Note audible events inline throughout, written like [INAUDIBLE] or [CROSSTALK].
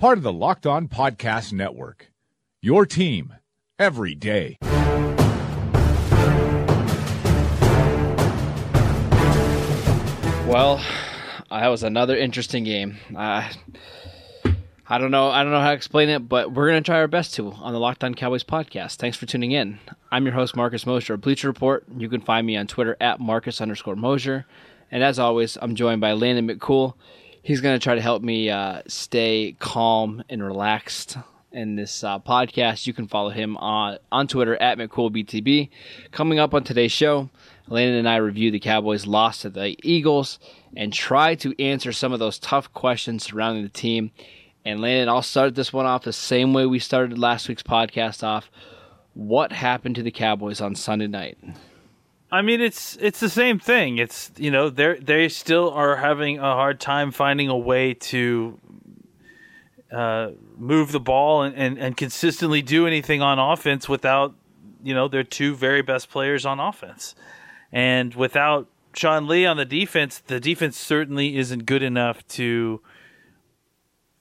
part of the Locked On Podcast Network. Your team every day. Well, that was another interesting game. Uh, I don't know. I don't know how to explain it, but we're gonna try our best to on the Locked On Cowboys podcast. Thanks for tuning in. I'm your host Marcus Mosher of Bleacher Report. You can find me on Twitter at Marcus underscore Mosher, and as always, I'm joined by Landon McCool. He's gonna try to help me uh, stay calm and relaxed in this uh, podcast. You can follow him on on Twitter at McCoolBTB. Coming up on today's show, Landon and I review the Cowboys' loss to the Eagles and try to answer some of those tough questions surrounding the team. And Landon, I'll start this one off the same way we started last week's podcast off. What happened to the Cowboys on Sunday night? I mean, it's it's the same thing. It's you know they they still are having a hard time finding a way to uh, move the ball and, and, and consistently do anything on offense without you know their two very best players on offense, and without Sean Lee on the defense, the defense certainly isn't good enough to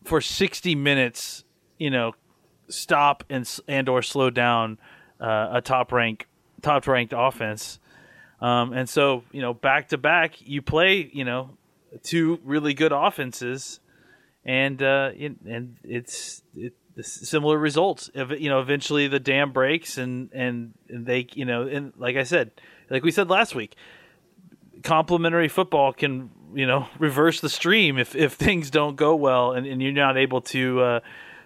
for 60 minutes, you know, stop and and or slow down uh, a top rank top ranked offense. Um, and so, you know, back to back, you play, you know, two really good offenses, and uh, and it's it, similar results. You know, eventually the dam breaks, and and, and they, you know, and like I said, like we said last week, complementary football can you know [LAUGHS] reverse the stream if if things don't go well and, and you're not able to uh,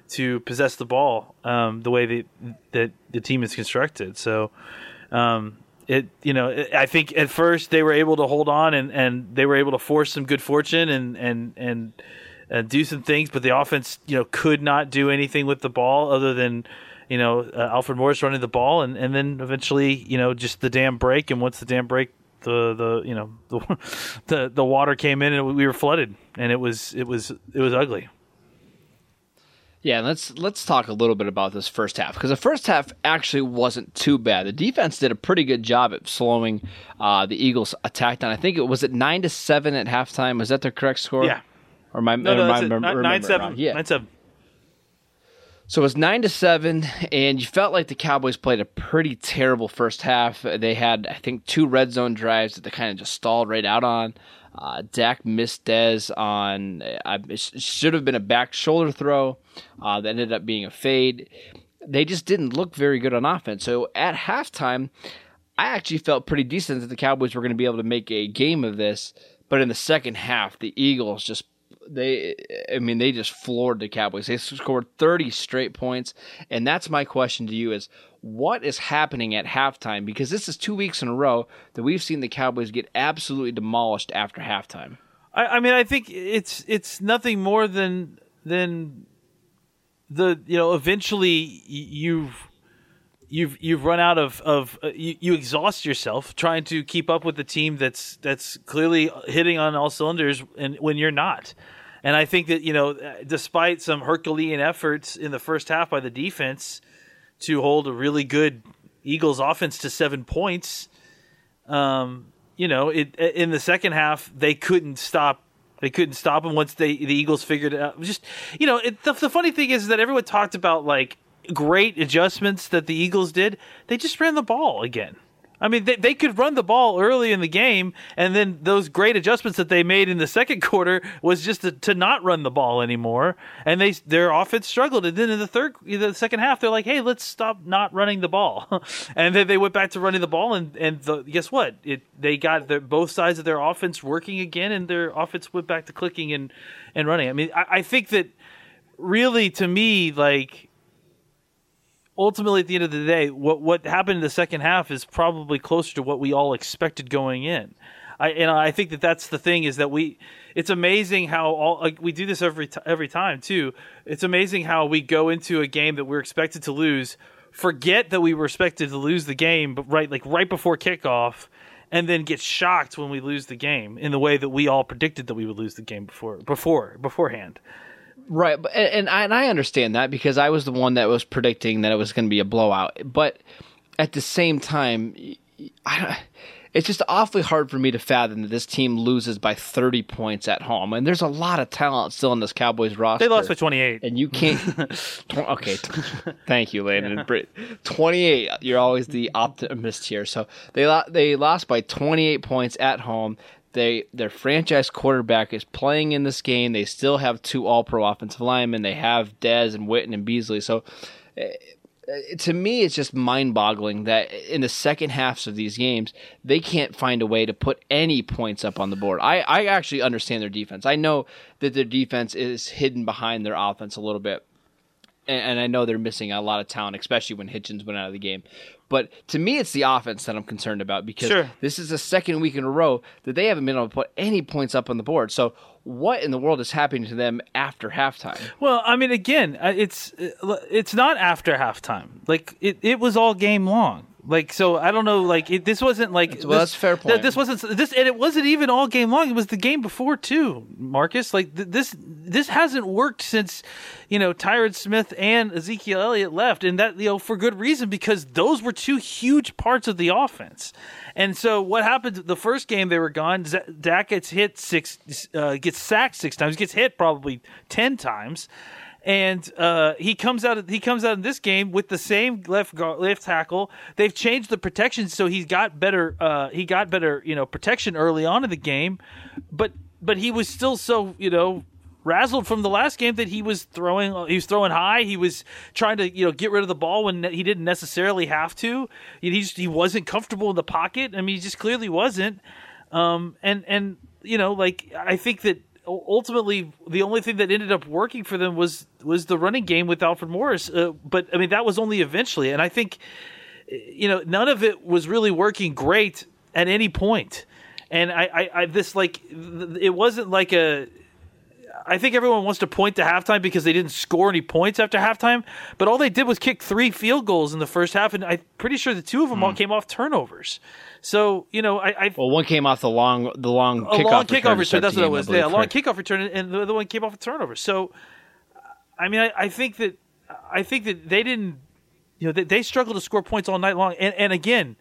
to possess the ball um, the way that that the team is constructed. So. Um, it you know I think at first they were able to hold on and, and they were able to force some good fortune and and and do some things, but the offense you know could not do anything with the ball other than you know uh, Alfred Morris running the ball and, and then eventually you know just the dam break and once the dam break the the you know the [LAUGHS] the, the water came in and we were flooded and it was it was it was ugly. Yeah, let's let's talk a little bit about this first half because the first half actually wasn't too bad. The defense did a pretty good job at slowing uh, the Eagles' attack down. I think it was at nine to seven at halftime. Was that the correct score? Yeah. Or my, no, no, my, nine, nine seven. Yeah. Nine seven. So it was nine to seven, and you felt like the Cowboys played a pretty terrible first half. They had, I think, two red zone drives that they kind of just stalled right out on. Uh, Dak missed Dez on, uh, it should have been a back shoulder throw uh, that ended up being a fade. They just didn't look very good on offense. So at halftime, I actually felt pretty decent that the Cowboys were going to be able to make a game of this. But in the second half, the Eagles just they I mean they just floored the Cowboys. They scored 30 straight points and that's my question to you is what is happening at halftime because this is 2 weeks in a row that we've seen the Cowboys get absolutely demolished after halftime. I, I mean I think it's it's nothing more than than the you know eventually you've you've you've run out of of uh, you, you, exhaust yourself trying to keep up with the team that's that's clearly hitting on all cylinders and when you're not. And I think that you know, despite some Herculean efforts in the first half by the defense to hold a really good Eagles offense to seven points, um, you know, it in the second half they couldn't stop. They couldn't stop them once they the Eagles figured it out. Just you know, it, the, the funny thing is that everyone talked about like great adjustments that the Eagles did, they just ran the ball again. I mean, they, they could run the ball early in the game, and then those great adjustments that they made in the second [LAUGHS] quarter was just to, to not run the ball anymore. And they their offense struggled. And then in the third, the second half, they're like, "Hey, let's stop not running the ball." [LAUGHS] and then they went back to running the ball, and and the, guess what? It they got their, both sides of their offense working again, and their offense went back to clicking and and running. I mean, I, I think that really, to me, like ultimately at the end of the day, what what happened in the second half is probably closer to what we all expected going in. I and I think that that's the thing is that we. It's amazing how all like we do this every t- every time too. It's amazing how we go into a game that we're expected to lose, forget that we were expected to lose the game, but right like right before kickoff, and then get shocked when we lose the game in the way that we all predicted that we would lose the game before before beforehand. Right, but and, and I and I understand that because I was the one that was predicting that it was going to be a blowout. But at the same time, I, it's just awfully hard for me to fathom that this team loses by 30 points at home. And there's a lot of talent still in this Cowboys roster. They lost by 28. And you can't. [LAUGHS] okay. Thank you, Landon. Yeah. 28. You're always the optimist here. So they, they lost by 28 points at home. They their franchise quarterback is playing in this game. They still have two All Pro offensive linemen. They have Dez and Witten and Beasley. So eh, to me, it's just mind boggling that in the second halves of these games, they can't find a way to put any points up on the board. I, I actually understand their defense. I know that their defense is hidden behind their offense a little bit. And, and I know they're missing a lot of talent, especially when Hitchens went out of the game. But to me, it's the offense that I'm concerned about because sure. this is the second week in a row that they haven't been able to put any points up on the board. So what in the world is happening to them after halftime? Well, I mean, again, uh, it's uh, it's not after halftime. Like it, it was all game long. Like so, I don't know. Like it, this wasn't like well, this, that's fair point. This wasn't this, and it wasn't even all game long. It was the game before too, Marcus. Like th- this, this hasn't worked since you know Tyron Smith and Ezekiel Elliott left, and that you know for good reason because those were two huge parts of the offense. And so what happened? The first game they were gone. Dak gets hit six, uh, gets sacked six times, gets hit probably ten times and uh, he comes out. He comes out in this game with the same left guard, left tackle. They've changed the protection, so he's got better. Uh, he got better, you know, protection early on in the game, but but he was still so you know razzled from the last game that he was throwing. He was throwing high. He was trying to you know get rid of the ball when he didn't necessarily have to. He just he wasn't comfortable in the pocket. I mean, he just clearly wasn't. Um, and and you know, like I think that ultimately the only thing that ended up working for them was was the running game with Alfred Morris. Uh, but I mean that was only eventually, and I think you know none of it was really working great at any point. And I, I, I this like it wasn't like a I think everyone wants to point to halftime because they didn't score any points after halftime, but all they did was kick three field goals in the first half, and I'm pretty sure the two of them mm. all hmm. came off turnovers. So you know, I, I well, one came off the long, the long a kickoff long kickoff return. That's what it was. Yeah, a long kickoff return, and the other one came off a turnover. So, I mean, I, I think that I think that they didn't, you know, they, they struggled to score points all night long. And, and again,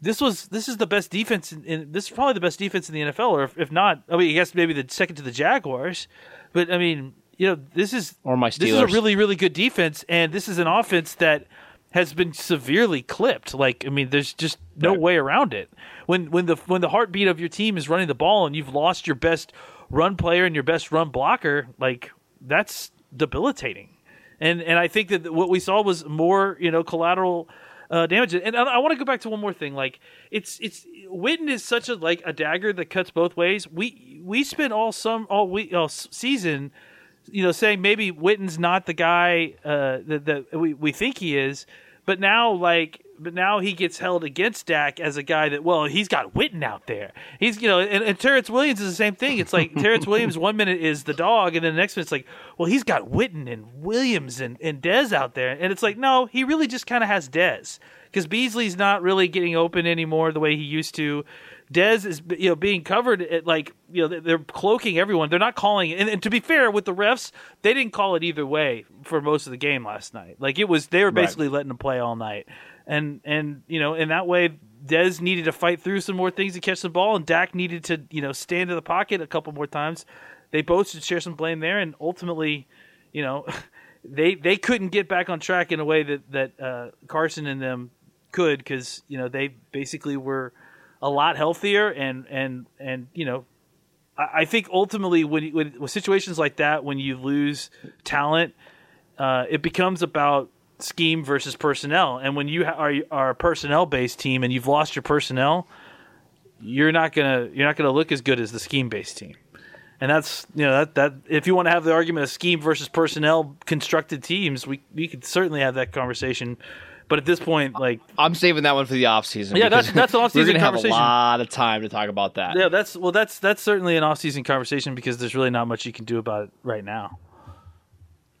this was this is the best defense in, in, this is probably the best defense in the NFL, or if, if, not, I mean, I guess maybe the second to the Jaguars. But I mean, you know, this is or my Steelers. This is a really really good defense, and this is an offense that has been severely clipped. Like, I mean, there's just no right. way around it. When when the when the heartbeat of your team is running the ball and you've lost your best run player and your best run blocker, like that's debilitating. And and I think that what we saw was more, you know, collateral uh, damage. it. And I, I want to go back to one more thing. Like, it's it's Witten is such a like a dagger that cuts both ways. We we spent all some all we all season you know, saying maybe Witten's not the guy uh, that, that we, we think he is, but now like but now he gets held against Dak as a guy that well he's got Witten out there. He's you know and, and Terrence Williams is the same thing. It's like [LAUGHS] Terrence Williams one minute is the dog and then the next minute it's like well he's got Witten and Williams and and Dez out there and it's like no he really just kind of has Dez because Beasley's not really getting open anymore the way he used to. Dez is you know being covered at like you know they're cloaking everyone. They're not calling it. And, and, to be fair with the refs, they didn't call it either way for most of the game last night. Like it was they were basically right. letting them play all night. And and you know in that way Dez needed to fight through some more things to catch the ball, and Dak needed to you know stand in the pocket a couple more times. They both should share some blame there, and ultimately, you know, [LAUGHS] they they couldn't get back on track in a way that that uh, Carson and them could because you know they basically were a lot healthier and and and you know I, think ultimately when, when with situations like that when you lose talent uh, it becomes about scheme versus personnel. And when you are are a personnel based team and you've lost your personnel you're not gonna you're not gonna look as good as the scheme based team. And that's you know that that if you want to have the argument of scheme versus personnel constructed teams we we could certainly have that conversation But at this point, like I'm saving that one for the offseason. Yeah, that's- that's an off [LAUGHS] season. We're gonna have a lot of time to talk about that. yeah, that's well, that's that's certainly an off-season conversation because there's really not much you can do about it right now.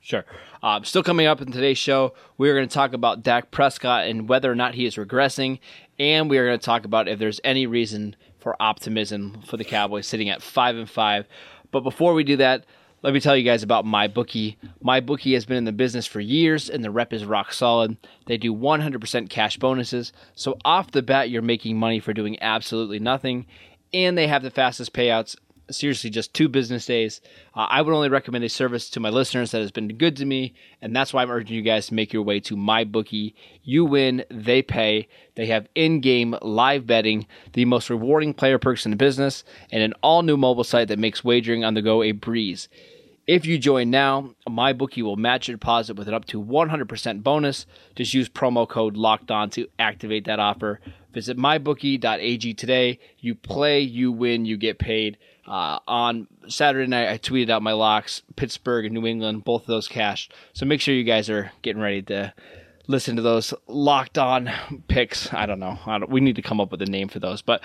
Sure. Um, still coming up in today's show, we are going to talk about Dak Prescott and whether or not he is regressing, and we are going to talk about if there's any reason for optimism for the Cowboys sitting at five and five. But before we do that, let me tell you guys about MyBookie. MyBookie has been in the business for years, and the rep is rock solid. They do 100% cash bonuses, so off the bat, you're making money for doing absolutely nothing, and they have the fastest payouts seriously just two business days. Uh, I would only recommend a service to my listeners that has been good to me, and that's why I'm urging you guys to make your way to my bookie. You win, they pay. They have in-game live betting, the most rewarding player perks in the business, and an all-new mobile site that makes wagering on the go a breeze. If you join now, MyBookie will match your deposit with an up to 100% bonus. Just use promo code LOCKED ON to activate that offer. Visit mybookie.ag today. You play, you win, you get paid. Uh, on Saturday night, I tweeted out my locks. Pittsburgh and New England, both of those cashed. So make sure you guys are getting ready to listen to those locked on picks. I don't know. I don't, we need to come up with a name for those. But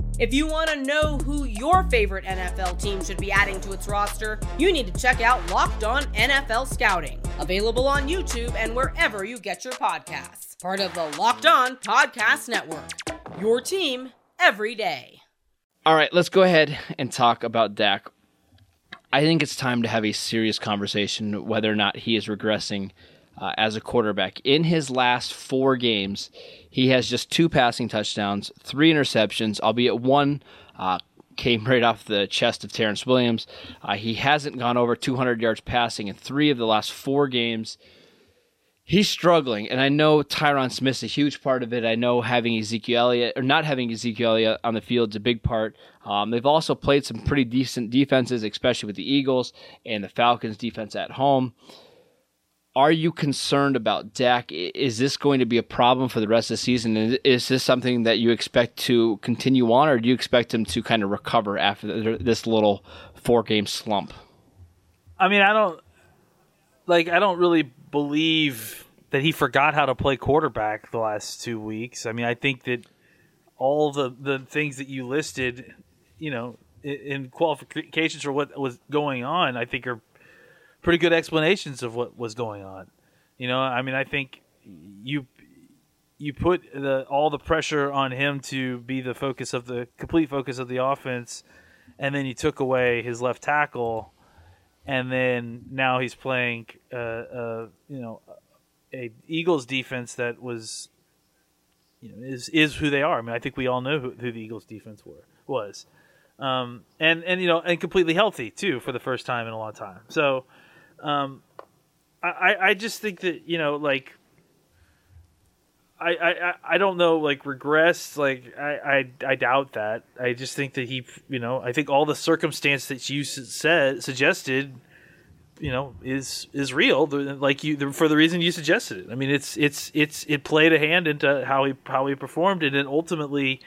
If you want to know who your favorite NFL team should be adding to its roster, you need to check out Locked On NFL Scouting, available on YouTube and wherever you get your podcasts. Part of the Locked On Podcast Network. Your team every day. All right, let's go ahead and talk about Dak. I think it's time to have a serious conversation whether or not he is regressing uh, as a quarterback. In his last four games, he has just two passing touchdowns, three interceptions, albeit one uh, came [LAUGHS] right off the chest of Terrence Williams. Uh, he hasn't gone over 200 yards passing in three of the last four games. He's struggling, and I know Tyron Smith's a huge part of it. I know having Ezekiel Elliott or not having Ezekiel Elliott on the field is a big part. Um, they've also played some pretty decent defenses, especially with the Eagles and the Falcons' defense at home. Are you concerned about Dak? Is this going to be a problem for the rest of the season? Is- Is this something that you expect to continue on, or do you expect him to kind of recover after this little four-game slump? I mean, I don't like. I don't really believe that he forgot how to play quarterback the last two weeks. I mean, I think that all the the things that you listed, you know, i- in qualifications for what was going on, I think are pretty good explanations of what was going on. You know, I mean, I think you you put the all the pressure on him to be the focus of the complete focus of the offense, and then you took away his left tackle, and then now he's playing, uh, uh, you know, a Eagles defense that was, you know, is is who they are. I mean, I think we all know who, who the Eagles defense were was, um, and and you know, and completely healthy too for the first time in a long time. So, um, I I- just think that you know, like. I, I, I don't know like regress like I, I I doubt that. I just think that he you know I think all the circumstance that you said suggested you know is is real. Like you for the reason you suggested it. I mean it's it's it's it played a hand into how he how he performed it. And ultimately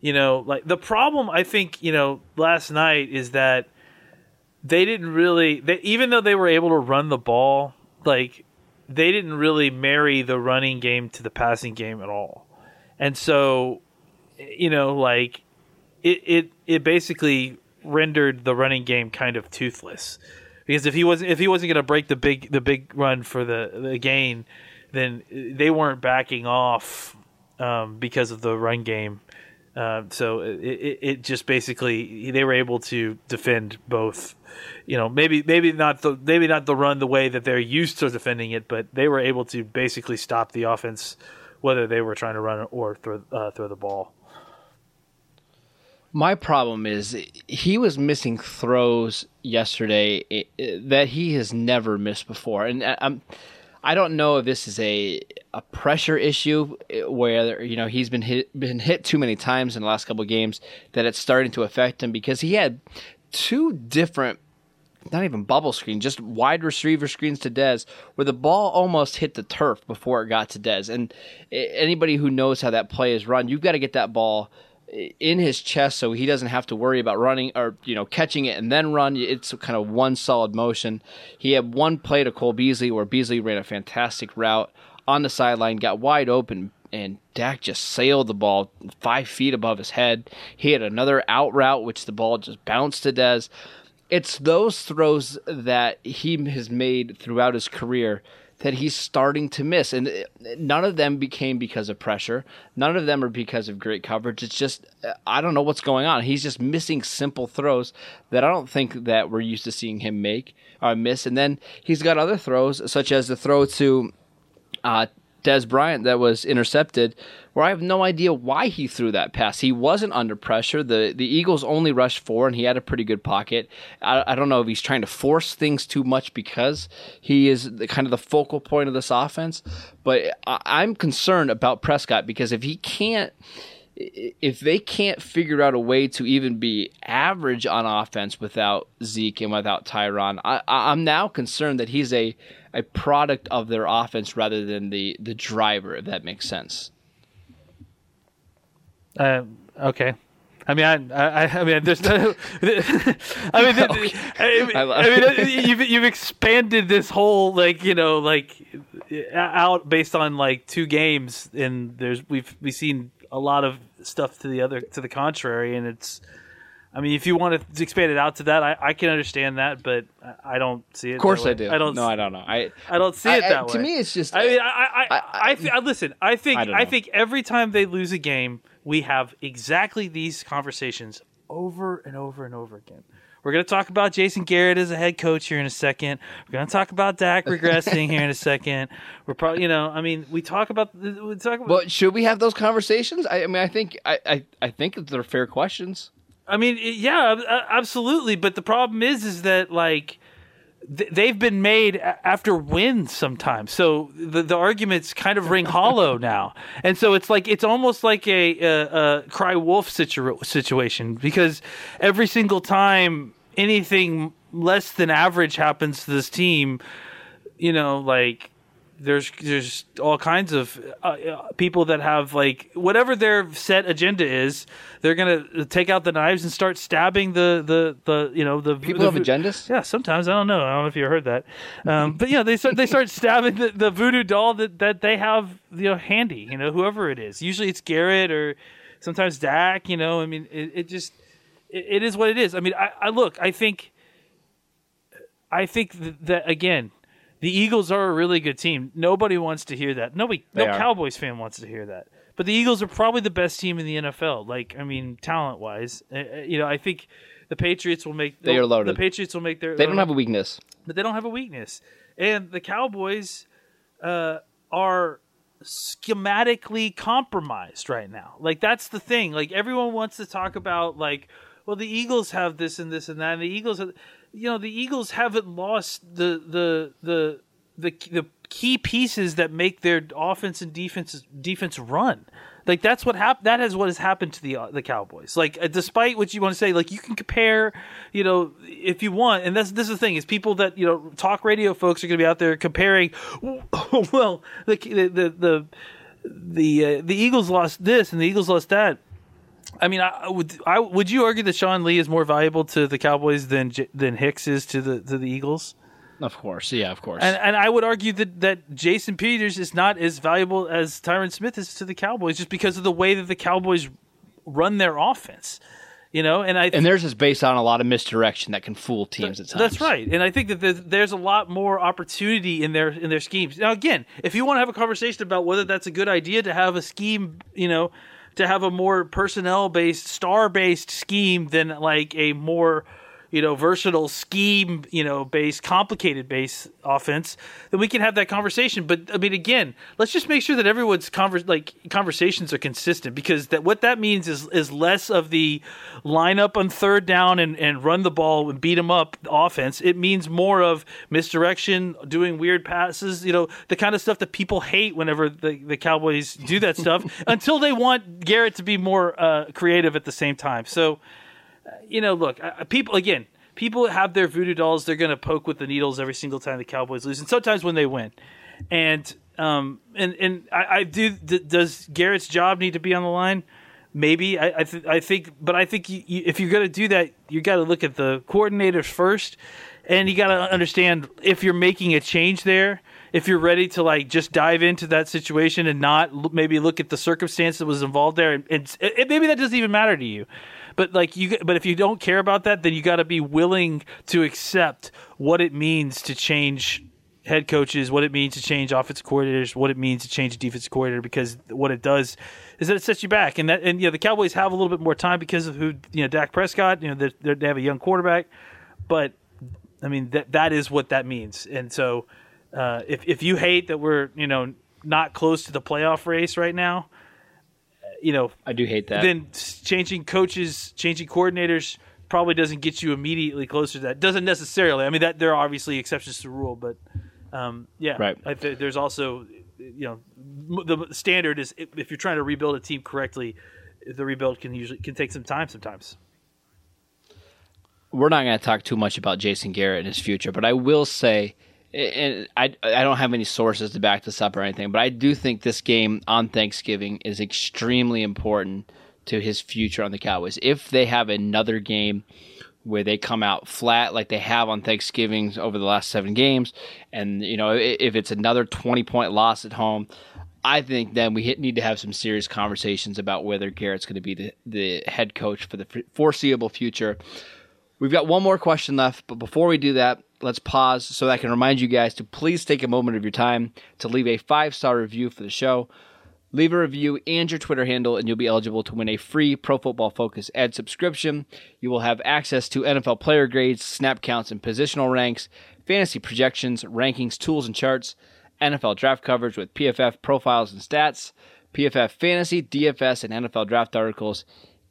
you know like the problem I think you know last night is that they didn't really they, even though they were able to run the ball like they didn't really marry the running game to the passing game at all. And so, you know, like it it it basically rendered the running game kind of toothless. Because if he wasn't if he wasn't going to break the big the big run for the the gain, then they weren't backing off um, because of the run game. Uh, so it, it, it just basically they were able to defend both. You know, maybe maybe not the maybe not the run the way that they're used to defending it, but they were able to basically stop the offense, whether they were trying to run or throw uh, throw the ball. My problem is he was missing throws yesterday that he has never missed before, and I'm I don't know if this is a a pressure issue eh, where you know he's been hit been hit too many times in the last couple games that it's starting to affect him because he had two different not even bubble screen, just wide receiver screens to Dez, where the ball almost hit the turf before it got to Dez. And eh, anybody who knows how that play is run, you've got to get that ball in his chest so he doesn't have to worry about running or you know catching it and then run it's kind of one solid motion he had one play to cole beasley where beasley ran a fantastic route on the sideline got wide open and Dak just sailed the ball five feet above his head. He had another out route, which the ball just bounced to Dez. It's those throws that he has made throughout his career that he's starting to miss. And uh, none of them became because of pressure. None of them are because of great coverage. It's just, I don't know what's going on. He's just missing simple throws that I don't think that we're used to seeing him make or uh, miss. And then he's got other throws, such as the throw to uh, Dez Bryant that was intercepted, where I have no idea why he threw that pass. He wasn't under pressure. The the Eagles only rushed four, and he had a pretty good pocket. I, I don't know if he's trying to force things too much because he is the, kind of the focal point of this offense. But I, I'm concerned about Prescott because if he can't if they can't figure out a way to even be average on offense without Zeke and without Tyron, I, am now concerned that he's a a product of their offense rather than the the driver. If that makes sense. Uh, okay. I mean, I, I, I mean, there's no. [LAUGHS] I mean, [LAUGHS] okay. I, I mean, you've you've expanded this whole like you know like out based on like two games, and there's we've we've seen a lot of stuff to the other to the contrary, and it's I mean, if you want to expand it out to that, I, I can understand that, but I don't see it. Of course, I do. I don't. No, I don't know. I I don't see it I, that way. To me, it's just. I mean, I I I, I, th- listen. I think I, think every time they lose a game, we have exactly these conversations over and over and over again. We're going to talk about Jason Garrett as a head coach here in a second. We're going to talk about Dak regressing here in a second. We're probably, you know, I mean, we talk about we talk about. But should we have those conversations? I, I mean, I think I, I I think they're fair questions. I mean, yeah, absolutely. But the problem is, is that like they've been made after wins sometimes. So the the arguments kind of ring hollow [LAUGHS] now, and so it's like it's almost like a, a, a cry wolf situ- situation because every single time anything less than average happens to this team, you know, like there's there's all kinds of uh, uh, people that have like whatever their set agenda is, they're gonna take out the knives and start stabbing the the, the you know the people the, have agendas. Yeah, sometimes I don't know. I don't know if you heard that, um, but yeah, they start they start [LAUGHS] stabbing the, the voodoo doll that, that they have you know handy. You know, whoever it is. Usually it's Garrett or sometimes Dak. You know, I mean, it, it just it, it is what it is. I mean, I, I look. I think. I think that again, the Eagles are a really good team. Nobody wants to hear that. Nobody, they no are. Cowboys fan wants to hear that. But the Eagles are probably the best team in the NFL. Like, I mean, talent wise, uh, uh, you know, I think the Patriots will make. They are loaded. The Patriots will make their. They don't have a weakness. But they don't have a weakness, and the Cowboys uh, are schematically compromised right now. Like that's the thing. Like everyone wants to talk about like, well, the Eagles have this and this and that, and the Eagles. Have, you know the Eagles haven't lost the the the the the key pieces that make their offense and defense defense run. Like that's what happened. That is what has happened to the uh, the Cowboys. Like uh, despite what you want to say, like you can compare, you know, if you want, and that's this is the thing is people that you know talk radio folks are going to be out there comparing. [LAUGHS] Well, the the the the the, uh, the Eagles lost this and the Eagles lost that I mean, I would I would you argue that Sean Lee is more valuable to the Cowboys than than Hicks is to the to the Eagles? Of course, yeah, of course. And and I would argue that that Jason Peters is not as valuable as Tyron Smith is to the Cowboys just because of the way that the Cowboys run their offense. You know, and I th- and theirs is based on a lot of misdirection that can fool teams th- at times. That's right, and I think that there's, there's a lot more opportunity in their in their schemes. Now, again, if you want to have a conversation about whether that's a good idea to have a scheme, you know, to have a more personnel based, star based scheme than like a more you know, versatile scheme, you know, based, complicated base offense, then we can have that conversation. But I mean, again, let's just make sure that everyone's conver- like conversations are consistent because that what that means is is less of the line up on third down and, and run the ball and beat them up offense. It means more of misdirection, doing weird passes, you know, the kind of stuff that people hate whenever the, the Cowboys do that stuff [LAUGHS] until they want Garrett to be more uh, creative at the same time. So, you know, look, people again, people have their voodoo dolls. They're going to poke with the needles every single time the Cowboys lose, and sometimes when they win. And um, and and I, I do. does Garrett's job need to be on the line? Maybe I I, th- I think, but I think you, you, if you're going to do that, you got to look at the coordinators first, and you got to understand if you're making a change there. If you're ready to like just dive into that situation and not maybe look at the circumstance that was involved there, and, and maybe that doesn't even matter to you but like you, but if you don't care about that, then you got to be willing to accept what it means to change head coaches, what it means to change offensive coordinators, what it means to change a defensive coordinator, because what it does is that it sets you back. And that, and you know, the Cowboys have a little bit more time because of who you know, Dak Prescott. You know, they they have a young quarterback, but I mean that that is what that means. And so, uh, if if you hate that we're you know not close to the playoff race right now, you know, I do hate that. Then changing coaches, changing coordinators probably doesn't get you immediately closer to that. Doesn't necessarily. I mean, that there are obviously exceptions to the rule, but um, yeah, right. Th- there's also, you know, the standard is if, if you're trying to rebuild a team correctly, the rebuild can usually can take some time sometimes. We're not going to talk too much about Jason Garrett and his future, but I will say and I I don't have any sources to back this up or anything, but I do think this game on Thanksgiving is extremely important to his future on the Cowboys. If they have another game where they come out flat like they have on Thanksgivings over the last seven games, and you know if it's another twenty point loss at home, I think then we need to have some serious conversations about whether Garrett's going to be the, the head coach for the foreseeable future. We've got one more question left, but before we do that, let's pause so that I can remind you guys to please take a moment of your time to leave a five star review for the show. Leave a review and your Twitter handle, and you'll be eligible to win a free Pro Football Focus Edge subscription. You will have access to NFL player grades, snap counts, and positional ranks, fantasy projections, rankings, tools, and charts, NFL draft coverage with PFF profiles and stats, PFF fantasy, DFS, and NFL draft articles,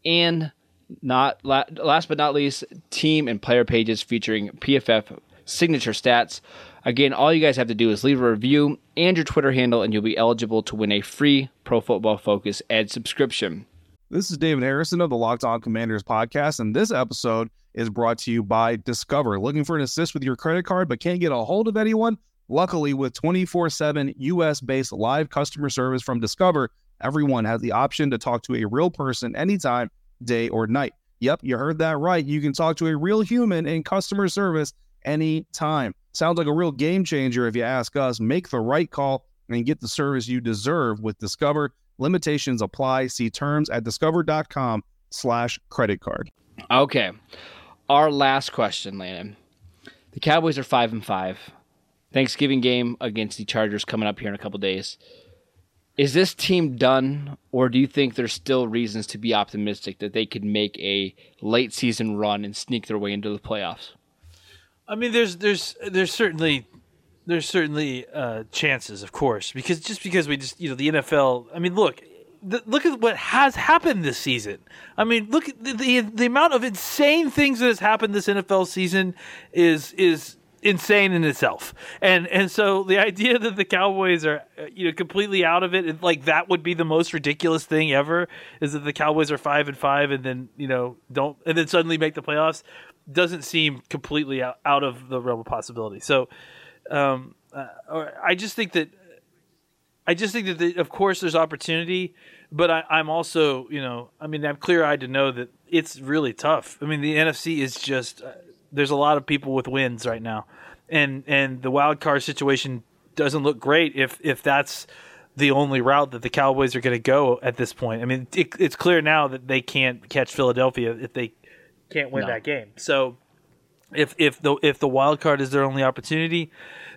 and not last but not least, team and player pages featuring PFF signature stats. Again, all you guys have to do is leave a review and your Twitter handle, and you'll be eligible to win a free Pro Football Focus Edge subscription. This is David Harrison of the Locked On Commanders podcast, and this episode is brought to you by Discover. Looking for an assist with your credit card but can't get a hold of anyone? Luckily, with 24 7 US based live customer service from Discover, everyone has the option to talk to a real person anytime, day or night. Yep, you heard that right. You can talk to a real human in customer service anytime. Sounds like a real game changer if you ask us. Make the right call and get the service you deserve with Discover. Limitations apply. See terms at discover.com slash credit card. Okay. Our last question, Landon. The Cowboys are five and five. Thanksgiving game against the Chargers coming up here in a couple days. Is this team done, or do you think there's still reasons to be optimistic that they could make a late season run and sneak their way into the playoffs? I mean, there's there's there's certainly there's certainly uh, chances, of course, because just because we just you know the NFL. I mean, look. Look at what has happened this season. I mean, look the, the the amount of insane things that has happened this NFL season is is insane in itself. And and so the idea that the Cowboys are uh, you know completely out of it, like that would be the most ridiculous thing ever. Is that the Cowboys are five and five, and then you know don't, and then suddenly make the playoffs doesn't seem completely out, out of the realm of possibility. So, um, uh, I just think that I just think that the, of course there's opportunity, but I, I'm also you know I mean I'm clear eyed to know that it's really tough. I mean the NFC is just uh, there's a lot of people with wins right now, and and the wild card situation doesn't look great if if that's the only route that the Cowboys are going to go at this point. I mean, it, it's clear now that they can't catch Philadelphia if they can't win no. that game. So if if the if the wild card is their only opportunity,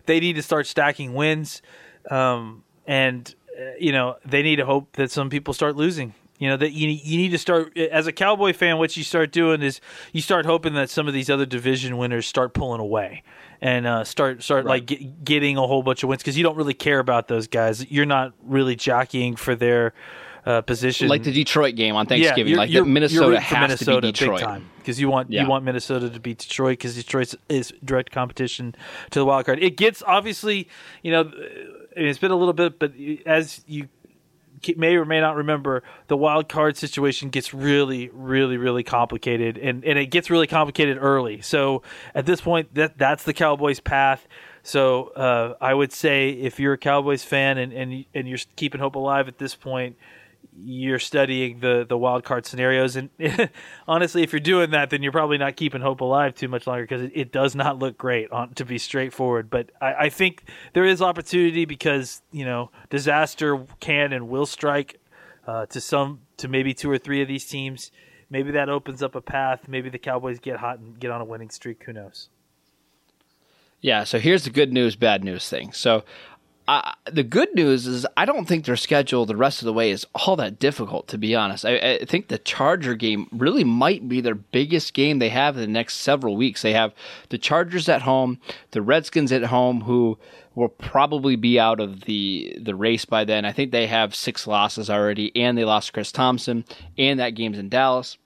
they need to start stacking wins, um, and uh, you know they need to hope that some people start losing. You know that you you need to start as a Cowboy fan. What you start doing is you start hoping that some of these other division winners start pulling away and uh, start start right. like get, getting a whole bunch of wins because you don't really care about those guys. You're not really jockeying for their uh, position, like the Detroit game on Thanksgiving. Yeah, like the Minnesota has Minnesota to beat Detroit because you want yeah. you want Minnesota to beat Detroit because Detroit is direct competition to the wild card. It gets obviously, you know, it's been a little bit, but as you may or may not remember, the wild card situation gets really, really, really complicated, and, and it gets really complicated early. So at this point, that that's the Cowboys' path. So uh, I would say if you're a Cowboys fan and, and and you're keeping hope alive at this point, you're studying the the wild card scenarios. And [LAUGHS] honestly if you're doing that then you're probably not keeping hope alive too much longer because it, it, does not look great on, to be straightforward. But I, I, think there is opportunity because you know disaster can and will strike uh, to some to maybe two or three of these teams. Maybe that opens up a path. Maybe the cowboys get hot and get on a winning streak. Who knows? Yeah, so here's the good news, bad news thing. So the good news is I don't think their schedule the rest of the way is all that difficult. To be honest, I, I, think the Charger game really might be their biggest game they have in the next several weeks. They have the Chargers at home, the Redskins at home, who will probably be out of the the race by then. I think they have six losses already, and they lost Chris Thompson, and that game's in Dallas.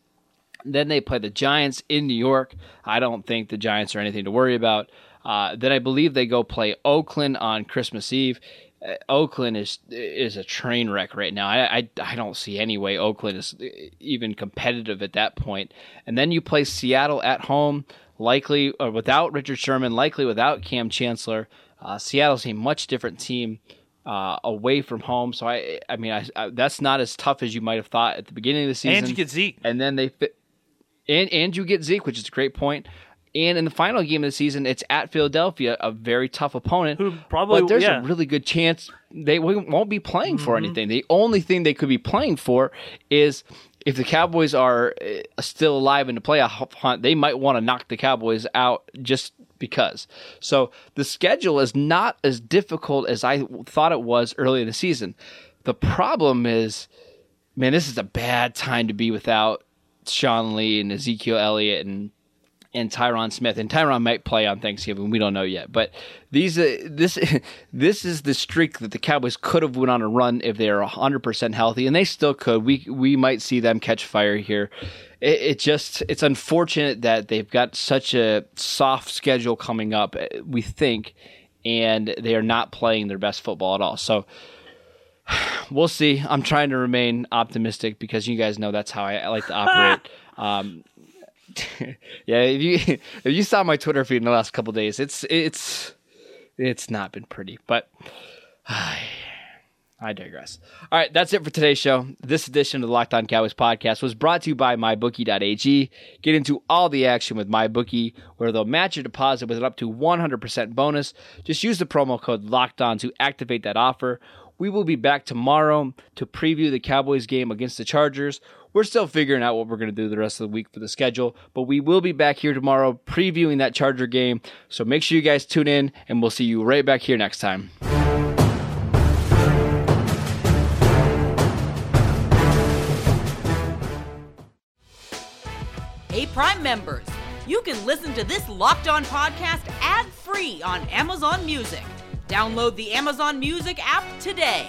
Then they play the Giants in New York. I don't think the Giants are anything to worry about. Uh, then I believe they go play Oakland on Christmas Eve. Uh, Oakland is is a train wreck right now. I, I, I don't see any way Oakland is even competitive at that point. And then you play Seattle at home, likely or without Richard Sherman, likely without Kam Chancellor. Uh, Seattle's a much different team uh, away from home, so I I mean I, I, that's not as tough as you might have thought at the beginning of the season. And you get Zeke, and then they fit. And, and you get Zeke, which is a great point. And in the final game of the season, it's at Philadelphia, a very tough opponent. Who probably, but there's yeah. a really good chance they won't be playing mm-hmm. for anything. The only thing they could be playing for is if the Cowboys are uh, still alive in the playoff hunt, they might want to knock the Cowboys out just because. So the schedule is not as difficult as I thought it was early in the season. The problem is, man, this is a bad time to be without Sean Lee and Ezekiel Elliott and and Tyron Smith. And Tyron might play on Thanksgiving. We don't know yet. But these uh, this [LAUGHS] this is the streak that the Cowboys could have went on a run if they are 100% healthy, and they still could. We we might see them catch fire here. It, it just it's unfortunate that they've got such a soft schedule coming up. Uh, we think, and they are not playing their best football at all. So [SIGHS] we'll see. I'm trying to remain optimistic because you guys know that's how I, I like to operate. [LAUGHS] Um, [LAUGHS] yeah, if you [LAUGHS] if you saw my Twitter feed in the last couple days, it's it's it's not been pretty, but [SIGHS] I digress. All right, that's it for today's show. This edition of the Locked On Cowboys podcast was brought to you by MyBookie.ag. Get into all the action with MyBookie, where they'll match your deposit with an up to 100% bonus. Just use the promo code Locked On to activate that offer. We will be back tomorrow to preview the Cowboys game against the Chargers. We're still figuring out what we're going to do the rest of the week for the schedule, but we will be back here tomorrow previewing that Charger game. So make sure you guys tune in, and we'll see you right back here next time. Hey, Prime members, you can listen to this locked on podcast ad free on Amazon Music. Download the Amazon Music app today.